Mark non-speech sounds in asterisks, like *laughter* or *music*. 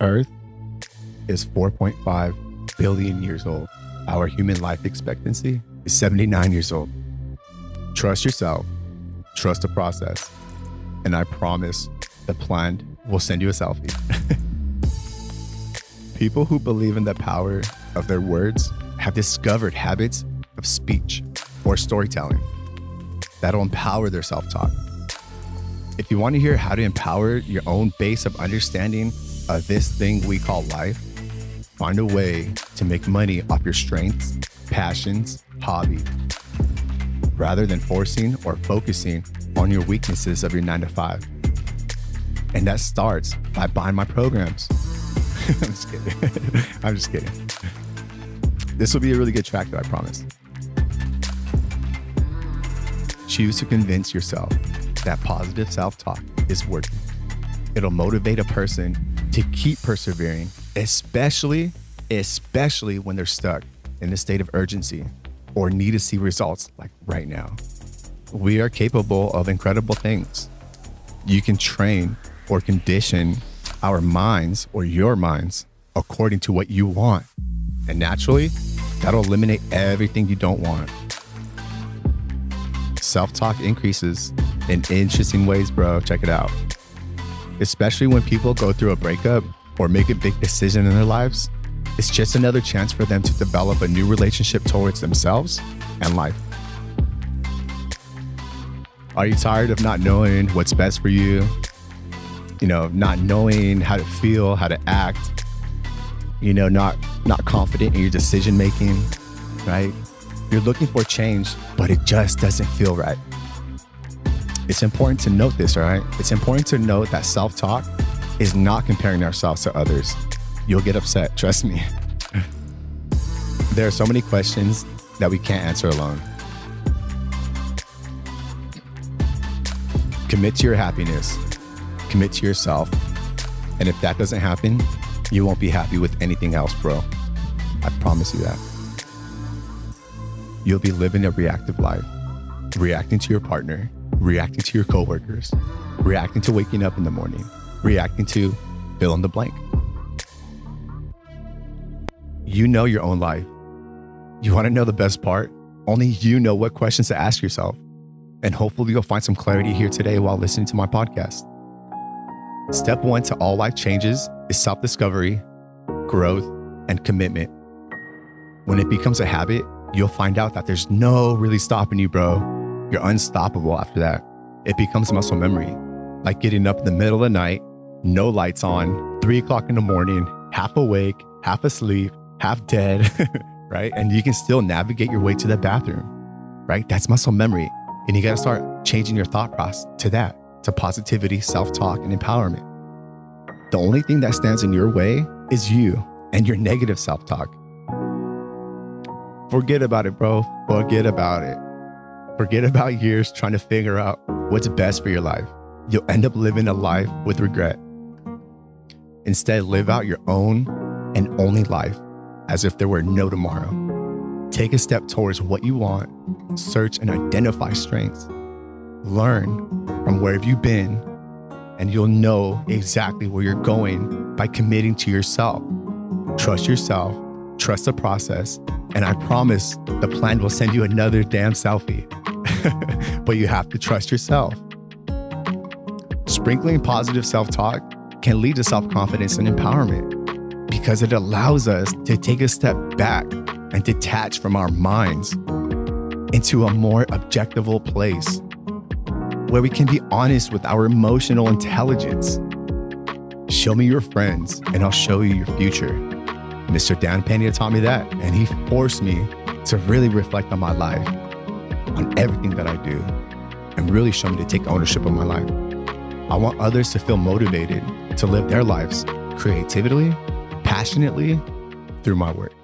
Earth is 4.5 billion years old. Our human life expectancy is 79 years old. Trust yourself, trust the process, and I promise the plant will send you a selfie. *laughs* People who believe in the power of their words have discovered habits of speech or storytelling that'll empower their self talk. If you want to hear how to empower your own base of understanding of this thing we call life, find a way to make money off your strengths, passions, hobby, rather than forcing or focusing on your weaknesses of your nine to five. And that starts by buying my programs. *laughs* I'm just kidding. *laughs* I'm just kidding. This will be a really good track, though, I promise. Choose to convince yourself that positive self talk is working. It'll motivate a person to keep persevering, especially, especially when they're stuck in a state of urgency or need to see results like right now. We are capable of incredible things. You can train or condition our minds or your minds according to what you want. And naturally, that'll eliminate everything you don't want. Self talk increases in interesting ways, bro. Check it out. Especially when people go through a breakup or make a big decision in their lives, it's just another chance for them to develop a new relationship towards themselves and life. Are you tired of not knowing what's best for you? You know, not knowing how to feel, how to act, you know, not not confident in your decision making, right? You're looking for change, but it just doesn't feel right. It's important to note this, right? It's important to note that self talk is not comparing ourselves to others. You'll get upset, trust me. *laughs* there are so many questions that we can't answer alone. Commit to your happiness, commit to yourself. And if that doesn't happen, you won't be happy with anything else, bro. I promise you that. You'll be living a reactive life, reacting to your partner, reacting to your coworkers, reacting to waking up in the morning, reacting to fill in the blank. You know your own life. You want to know the best part? Only you know what questions to ask yourself. And hopefully, you'll find some clarity here today while listening to my podcast. Step one to all life changes is self discovery, growth, and commitment. When it becomes a habit, you'll find out that there's no really stopping you, bro. You're unstoppable after that. It becomes muscle memory, like getting up in the middle of the night, no lights on, three o'clock in the morning, half awake, half asleep, half dead, *laughs* right? And you can still navigate your way to the bathroom, right? That's muscle memory. And you got to start changing your thought process to that, to positivity, self talk, and empowerment. The only thing that stands in your way is you and your negative self talk. Forget about it, bro. Forget about it. Forget about years trying to figure out what's best for your life. You'll end up living a life with regret. Instead, live out your own and only life as if there were no tomorrow. Take a step towards what you want, search and identify strengths. Learn from where have you been, and you'll know exactly where you're going by committing to yourself. Trust yourself, trust the process, and I promise the plan will send you another damn selfie. *laughs* but you have to trust yourself. Sprinkling positive self talk can lead to self confidence and empowerment because it allows us to take a step back and detach from our minds into a more objectable place where we can be honest with our emotional intelligence. Show me your friends, and I'll show you your future. Mr. Dan Pena taught me that, and he forced me to really reflect on my life, on everything that I do, and really show me to take ownership of my life. I want others to feel motivated to live their lives creatively, passionately through my work.